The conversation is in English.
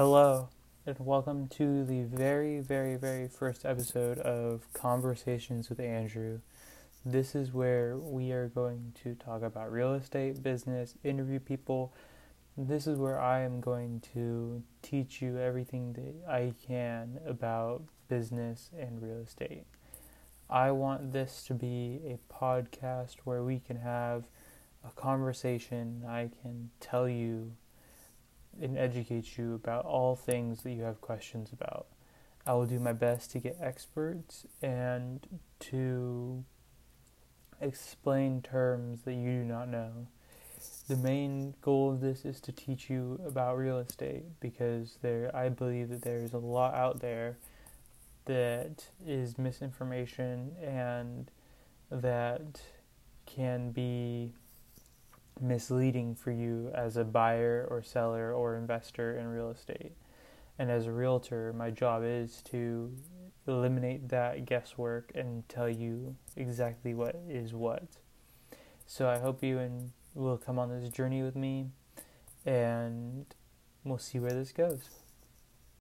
Hello, and welcome to the very, very, very first episode of Conversations with Andrew. This is where we are going to talk about real estate, business, interview people. This is where I am going to teach you everything that I can about business and real estate. I want this to be a podcast where we can have a conversation. I can tell you and educate you about all things that you have questions about. I will do my best to get experts and to explain terms that you do not know. The main goal of this is to teach you about real estate because there I believe that there's a lot out there that is misinformation and that can be misleading for you as a buyer or seller or investor in real estate. And as a realtor, my job is to eliminate that guesswork and tell you exactly what is what. So I hope you and will come on this journey with me and we'll see where this goes.